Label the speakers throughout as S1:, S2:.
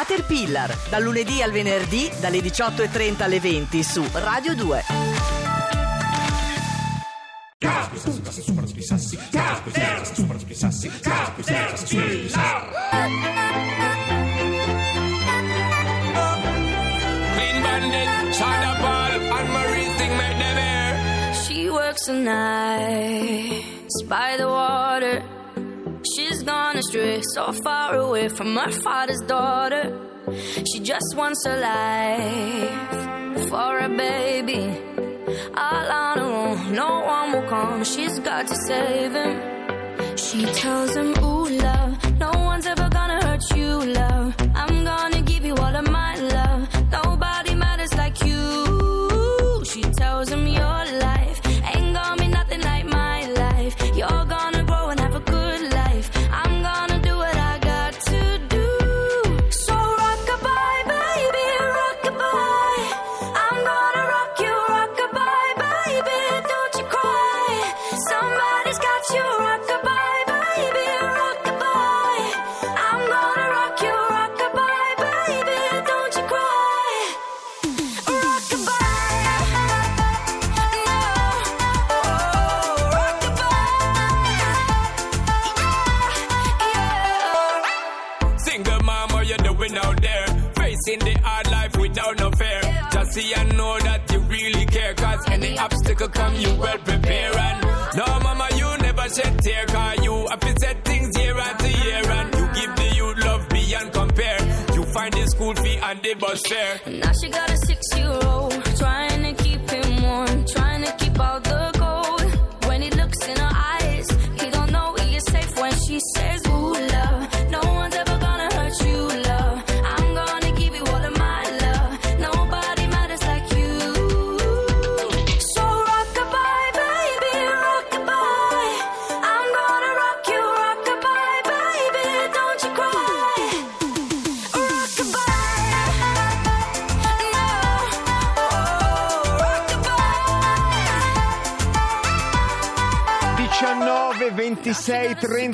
S1: Caterpillar, dal lunedì al venerdì dalle 18.30 alle 20 su Radio 2.
S2: Clean bandit, China Paul, and Marie thing make them air.
S3: She works the nights by the water. Gone astray, so far away from her father's daughter. She just wants a life for a baby. All on her own, no one will come. She's got to save him. She tells him, Ooh, love, no one's ever
S2: doing out there? Facing the hard life without no fear. Just see and know that you really care. Cause any obstacle come, you well prepare. And no, mama, you never shed tear. Cause you have to set things year after year. And you give the youth love beyond compare. You find the school fee and the bus fare.
S3: Now she got a six year old, trying to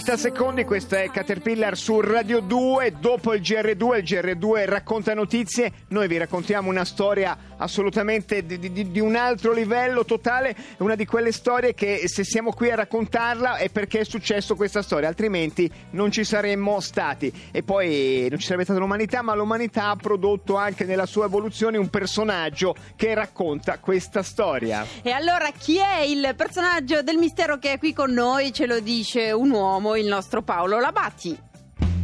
S4: 26, 30 secondi, questa è Caterpillar su Radio 2, dopo il GR2, il GR2 racconta notizie, noi vi raccontiamo una storia assolutamente di, di- di un altro livello totale, una di quelle storie che se siamo qui a raccontarla è perché è successo questa storia, altrimenti non ci saremmo stati e poi non ci sarebbe stata l'umanità, ma l'umanità ha prodotto anche nella sua evoluzione un personaggio che racconta questa storia.
S5: E allora chi è il personaggio del mistero che è qui con noi? Ce lo dice un uomo, il nostro Paolo Labatti.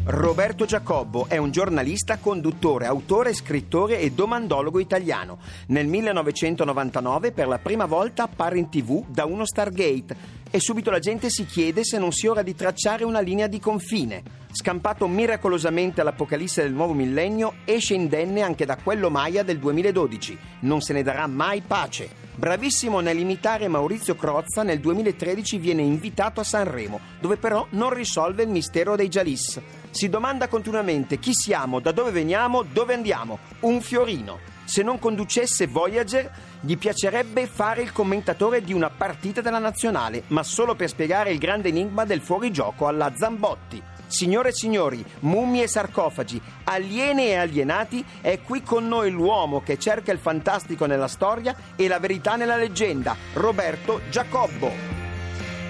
S6: Roberto Giacobbo è un giornalista, conduttore, autore, scrittore e domandologo italiano. Nel 1999 per la prima volta appare in tv da uno Stargate e subito la gente si chiede se non sia ora di tracciare una linea di confine. Scampato miracolosamente all'apocalisse del nuovo millennio, esce indenne anche da quello Maya del 2012. Non se ne darà mai pace. Bravissimo nell'imitare Maurizio Crozza, nel 2013 viene invitato a Sanremo, dove però non risolve il mistero dei Jalis. Si domanda continuamente chi siamo, da dove veniamo, dove andiamo. Un fiorino. Se non conducesse Voyager, gli piacerebbe fare il commentatore di una partita della nazionale, ma solo per spiegare il grande enigma del fuorigioco alla Zambotti. Signore e signori, mummie e sarcofagi, alieni e alienati, è qui con noi l'uomo che cerca il fantastico nella storia e la verità nella leggenda, Roberto Giacobbo.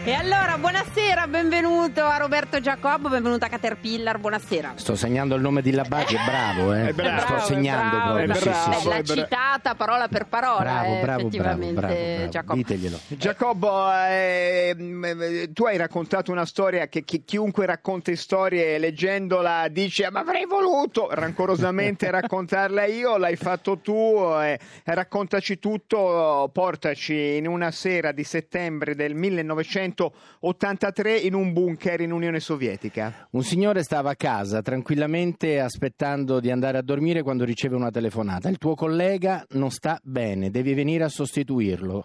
S5: E allora, buonasera, benvenuto a Roberto Giacobbo, benvenuto a Caterpillar, buonasera.
S7: Sto segnando il nome di Labaggi, è bravo, eh.
S4: È bravo,
S7: Sto
S4: è
S7: segnando
S5: bravo,
S7: proprio.
S4: è
S7: sì,
S4: bravo.
S7: sì,
S5: Beh,
S7: sì.
S5: l'ha
S4: è bra-
S5: citata parola per parola,
S7: Bravo,
S5: eh,
S7: bravo,
S5: effettivamente,
S7: bravo, bravo.
S5: Giacobbo.
S7: Diteglielo.
S4: Giacobbo, ehm, tu hai raccontato una storia che chi- chiunque racconta storie leggendola dice ma avrei voluto rancorosamente raccontarla io, l'hai fatto tu, eh, raccontaci tutto, portaci in una sera di settembre del 1983 in un bunker in Unione Sovietica.
S7: Un signore stava a casa tranquillamente aspettando di andare a dormire quando riceve una telefonata. Il tuo collega non sta bene, devi venire a sostituirlo.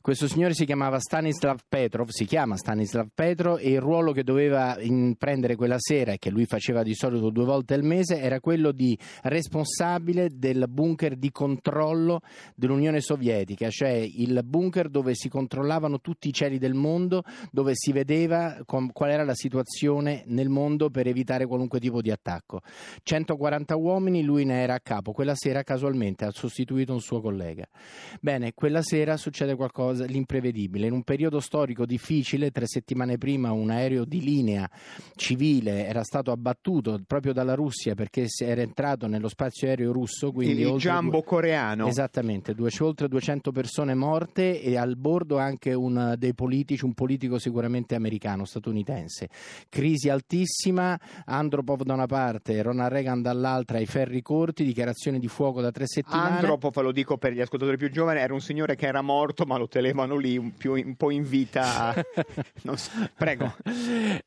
S7: Questo signore si chiamava Stanislav Petrov, si chiama Stanislav Petrov e il ruolo che doveva prendere quella sera e che lui faceva di solito due volte al mese era quello di responsabile del bunker di controllo dell'Unione Sovietica, cioè il bunker dove si controllavano tutti i cieli del mondo mondo dove si vedeva com- qual era la situazione nel mondo per evitare qualunque tipo di attacco. 140 uomini, lui ne era a capo. Quella sera casualmente ha sostituito un suo collega. Bene, quella sera succede qualcosa di imprevedibile. In un periodo storico difficile, tre settimane prima un aereo di linea civile era stato abbattuto proprio dalla Russia perché era entrato nello spazio aereo russo. Quindi
S4: il Jumbo coreano.
S7: Esattamente, due, oltre 200 persone morte e al bordo anche un dei politici, un politico sicuramente americano, statunitense. Crisi altissima, Andropov da una parte, Ronald Reagan dall'altra, ai ferri corti, dichiarazioni di fuoco da tre settimane.
S4: Andropov, lo dico per gli ascoltatori più giovani, era un signore che era morto ma lo tenevano lì un, più, un po' in vita. so. Prego.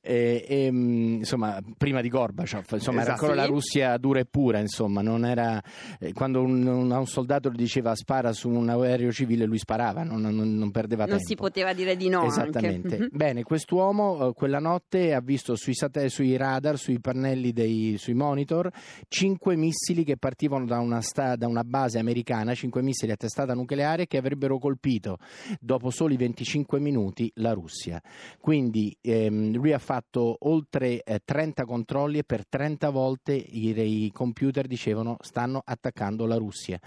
S7: E, e, insomma, prima di Gorbaciov, insomma, esatto. era ancora la Russia dura e pura, insomma, non era... Eh, quando un, un, un soldato gli diceva spara su un aereo civile, lui sparava, non, non, non perdeva
S5: non
S7: tempo.
S5: Non si poteva dire di no.
S7: Esattamente. Mm-hmm. Bene, quest'uomo eh, quella notte ha visto sui, sat- sui radar, sui pannelli, dei, sui monitor, cinque missili che partivano da una, sta- da una base americana, cinque missili a testata nucleare che avrebbero colpito dopo soli 25 minuti la Russia. Quindi ehm, lui ha fatto oltre eh, 30 controlli e per 30 volte i, i computer dicevano stanno attaccando la Russia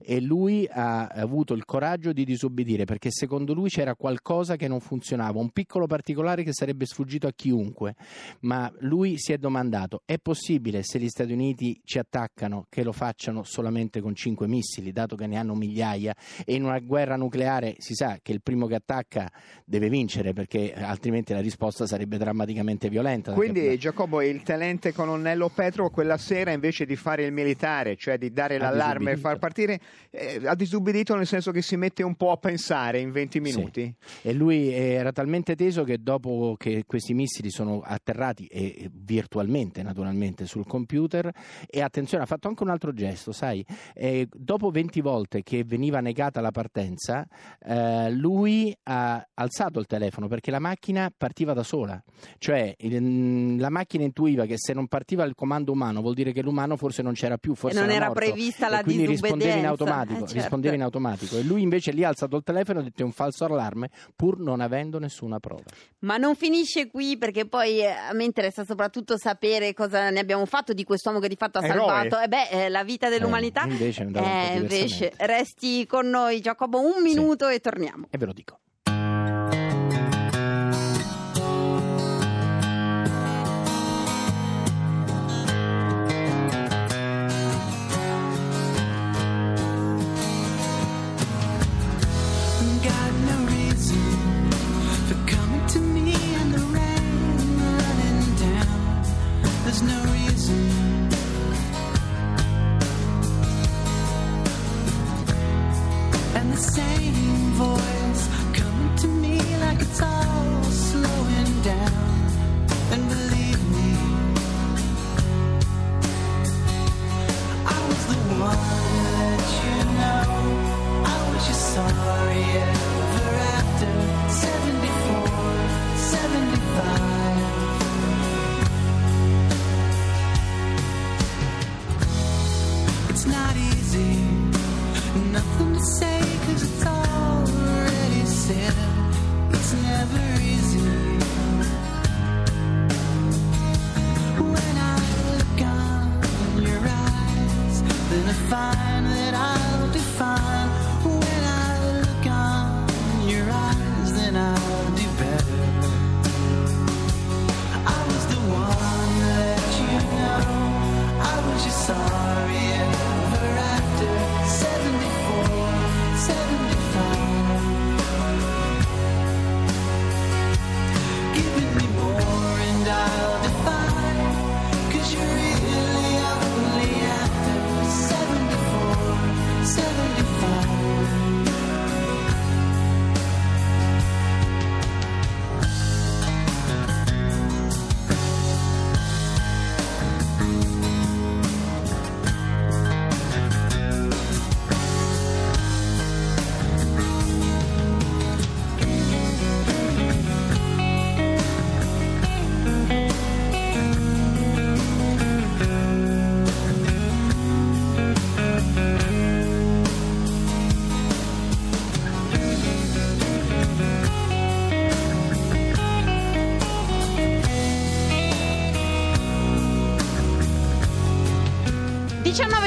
S7: e lui ha avuto il coraggio di disobbedire perché secondo lui c'era qualcosa che non funzionava, un piccolo particolare che sarebbe sfuggito a chiunque, ma lui si è domandato è possibile se gli Stati Uniti ci attaccano che lo facciano solamente con cinque missili, dato che ne hanno migliaia e in una guerra nucleare si sa che il primo che attacca deve vincere perché altrimenti la risposta sarebbe drammaticamente violenta.
S4: Quindi perché... Giacobo il tenente colonnello Petro quella sera invece di fare il militare, cioè di dare l'allarme e far partire, eh, ha disubbidito nel senso che si mette un po' a pensare in 20 minuti.
S7: Sì. E lui era talmente teso che dopo che questi missili sono atterrati e virtualmente naturalmente sul computer e attenzione ha fatto anche un altro gesto, sai, eh, dopo 20 volte che veniva negata la partenza, eh, lui ha alzato il telefono perché la macchina partiva da sola, cioè il, la macchina intuiva che se non partiva il comando umano vuol dire che l'umano forse non c'era più, forse
S5: e non
S7: era,
S5: era prevista la
S7: quindi rispondeva in automatico,
S5: eh, certo.
S7: rispondeva in automatico. E lui invece lì ha alzato il telefono e ha detto un falso allarme pur non avendo nessuna prova.
S5: Ma non finisce qui perché poi eh, a me interessa soprattutto sapere cosa ne abbiamo fatto di quest'uomo che di fatto ha salvato eh beh, eh, la vita dell'umanità.
S7: Eh, invece,
S5: invece resti con noi Giacomo un minuto
S7: sì.
S5: e torniamo.
S7: E ve lo dico.
S8: that I'll define.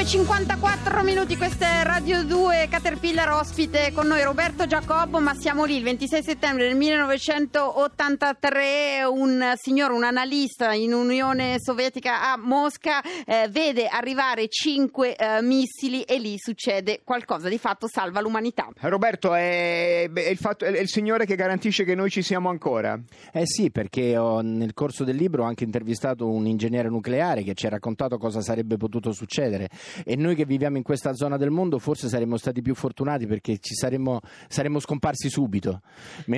S5: 19.54 minuti, questa è Radio 2 Caterpillar ospite con noi Roberto Giacobbo, ma siamo lì il 26 settembre del 1983, un signore, un analista in Unione Sovietica a Mosca eh, vede arrivare cinque eh, missili e lì succede qualcosa, di fatto salva l'umanità.
S4: Roberto, è, è il fatto- è il signore che garantisce che noi ci siamo ancora.
S7: Eh sì, perché ho, nel corso del libro ho anche intervistato un ingegnere nucleare che ci ha raccontato cosa sarebbe potuto succedere e noi che viviamo in questa zona del mondo forse saremmo stati più fortunati perché ci saremmo, saremmo scomparsi subito.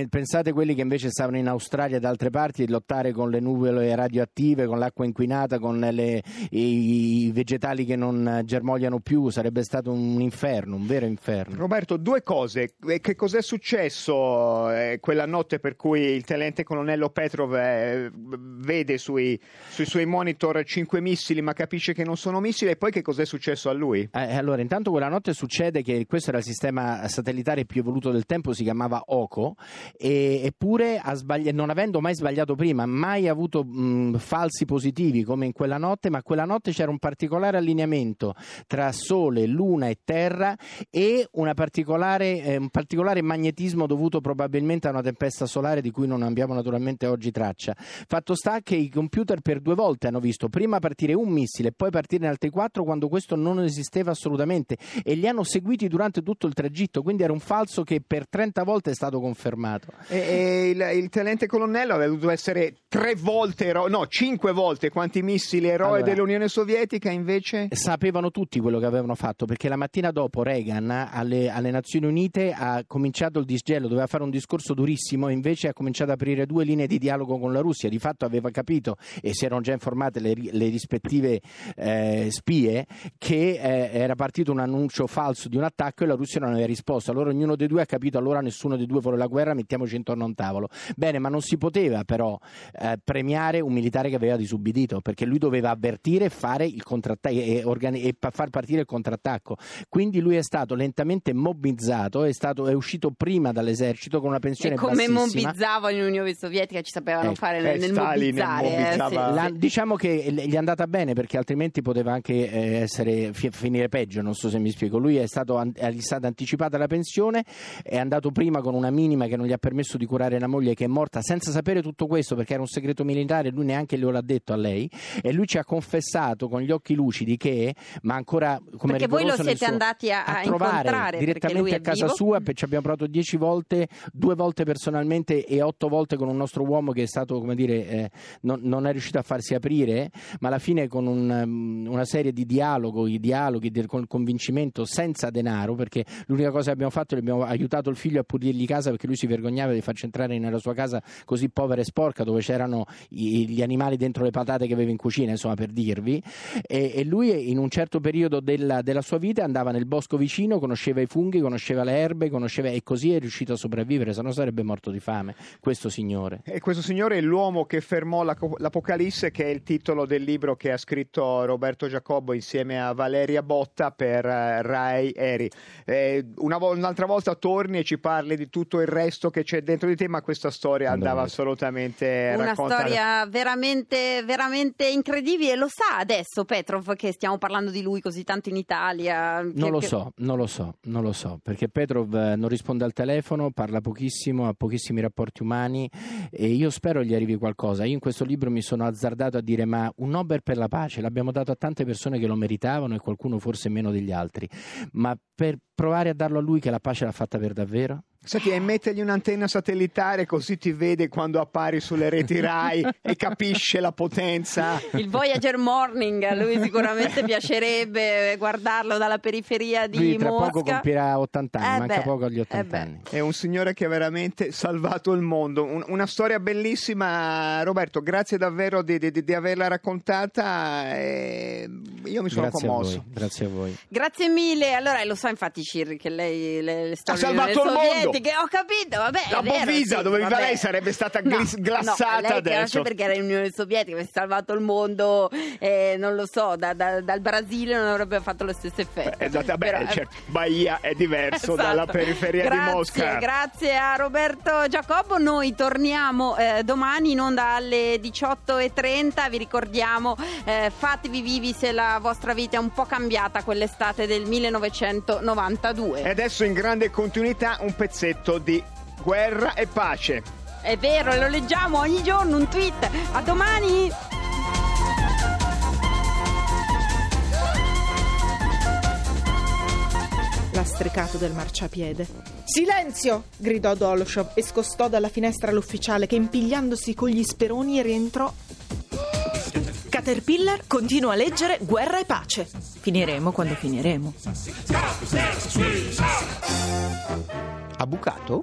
S7: Pensate quelli che invece stavano in Australia e da altre parti a lottare con le nuvole radioattive, con l'acqua inquinata, con le- i, vegetali che non germogliano più, sarebbe stato un inferno, un vero inferno.
S4: Roberto, due cose. Che cos'è successo eh, quella notte per cui il tenente colonnello Petrov eh, vede sui, sui suoi monitor cinque missili ma capisce che non sono missili e poi che cos'è successo a lui?
S7: Eh, allora, intanto quella notte succede che questo era il sistema satellitare più evoluto del tempo, si chiamava OCO, e, eppure sbagli- non avendo mai sbagliato prima, mai avuto mh, falsi positivi come in quella notte, ma quella notte c'era un particolare allineamento tra Sole, Luna e Terra e particolare, eh, un particolare magnetismo dovuto probabilmente a una tempesta solare di cui non abbiamo naturalmente oggi traccia. Fatto sta che i computer per due volte hanno visto prima partire un missile e poi partire altri quattro quando questo non esisteva assolutamente e li hanno seguiti durante tutto il tragitto, quindi era un falso che per 30 volte è stato confermato.
S4: E, e il, il tenente colonnello aveva dovuto essere tre volte eroe, no, cinque volte quanti missili eroe
S7: Allora.
S4: dell'Unione Sovietica, invece.
S7: Sapevano tutti quello che avevano fatto perché la mattina dopo Reagan alle, alle Nazioni Unite ha cominciato il disgelo, doveva fare un discorso durissimo e invece ha cominciato ad aprire due linee di dialogo con la Russia. Di fatto aveva capito e si erano già informate le, le rispettive eh, spie che eh, era partito un annuncio falso di un attacco e la Russia non aveva risposto. Allora ognuno dei due ha capito allora nessuno dei due vuole la guerra, mettiamoci intorno a un tavolo. Bene, ma non si poteva però eh, premiare un militare che aveva disubbidito perché lui doveva avvertire e fare il contrattacco e, organi- e pa- far partire il contrattacco. Quindi lui è stato lentamente mobbizzato, è, stato, è uscito prima dall'esercito con una pensione
S5: E come
S7: bassissima.
S5: mobbizzavano in Unione Sovietica ci sapevano
S7: Ecco,
S5: fare
S4: eh,
S5: nel, nel
S4: Stalin
S5: mobbizzare. eh,
S4: mobbizzava-
S5: sì,
S7: La- diciamo che gli è andata bene perché altrimenti poteva anche eh, essere, fi- finire peggio, non so se mi spiego. Lui è stato, an- è stata anticipata la pensione, è andato prima con una minima che non gli ha permesso di curare la moglie che è morta senza sapere tutto questo perché era un segreto militare, lui neanche glielo ha detto a lei e lui ci ha confessato con gli occhi lucidi che, ma ancora come
S5: Perché voi lo siete
S7: suo-
S5: andati a,
S7: a trovare direttamente a casa
S5: vivo.
S7: sua, ci abbiamo provato dieci volte, due volte personalmente e otto volte con un nostro uomo che è stato, come dire, eh, non, non è riuscito a farsi aprire, ma alla fine con un, um, una serie di dialoghi, dialoghi del- con convincimento senza denaro, perché l'unica cosa che abbiamo fatto è che abbiamo aiutato il figlio a pulirgli casa perché lui si vergognava di farci entrare nella sua casa così povera e sporca dove c'erano i- gli animali dentro le patate che aveva in cucina, insomma per dirvi, e, e lui in un certo periodo della, della sua vita andava nel bosco vicino, conosceva i funghi, conosceva le erbe, conosceva, e così è riuscito a sopravvivere, se no sarebbe morto di fame, questo signore.
S4: E questo signore è l'uomo che fermò la- l'Apocalisse, che è il titolo del libro che ha scritto Roberto Giacobbo insieme a Valeria Botta per eh, Rai Eri. Eh, una vo- un'altra volta torni e ci parli di tutto il resto che c'è dentro di te, ma questa storia andava
S7: vuoi.
S4: assolutamente
S5: Una
S4: raccontata.
S5: storia veramente, veramente incredibile. Lo sa adesso Petrov che stiamo parlando di lui così tanto in Italia? Che-
S7: Non lo
S5: che-
S7: so, non lo so, non lo so, perché Petrov eh, non risponde al telefono, parla pochissimo, ha pochissimi rapporti umani e io spero gli arrivi qualcosa. Io in questo libro mi sono azzardato a dire ma un Nobel per la pace l'abbiamo dato a tante persone che lo meritavano e qualcuno forse meno degli altri, ma per provare a darlo a lui che la pace l'ha fatta per davvero?
S4: Senti, e mettergli un'antenna satellitare così ti vede quando appari sulle reti Rai e capisce la potenza.
S5: Il Voyager Morning, a lui sicuramente piacerebbe guardarlo dalla periferia di
S7: Lui tra
S5: Mosca.
S7: poco compirà 80 anni,
S5: Eh
S7: manca
S5: beh,
S7: poco agli 80
S5: eh
S7: anni.
S4: È un signore che ha veramente salvato il mondo. Un- una storia bellissima, Roberto. Grazie davvero di, di- di averla raccontata. e io mi sono
S7: Grazie a
S4: commosso.
S7: voi, grazie a voi.
S5: Grazie mille. Allora, lo so infatti Cirri che lei le, le storie
S4: salvato il mondo!
S5: sovietiche, ho capito, vabbè.
S4: La Bovisa, dove viva
S5: vabbè.
S4: lei, sarebbe stata
S5: No,
S4: glis-
S5: no,
S4: glassata
S5: lei che
S4: adesso.
S5: perché era in Unione Sovietica, avesse salvato il mondo, eh, non lo so, da- da- dal Brasile non avrebbe fatto lo stesso effetto.
S4: Eh, esatto, vabbè,
S5: Però, eh,
S4: certo, Bahia è diverso
S5: Esatto.
S4: dalla periferia
S5: grazie,
S4: di Mosca.
S5: Grazie a Roberto Giacobbo. Noi torniamo eh, domani in onda alle 18.30. Vi ricordiamo, eh, fatevi vivi se la vostra vita è un po' cambiata quell'estate del 1992.
S4: E adesso in grande continuità un pezzetto di guerra e pace.
S5: È vero, lo leggiamo ogni giorno, un tweet. A domani!
S8: lastricato del marciapiede. Silenzio! gridò Doloshov e scostò dalla finestra l'ufficiale che impigliandosi con gli speroni rientrò.
S9: Caterpillar continua a leggere Guerra e pace. Finiremo quando finiremo.
S6: Ha bucato?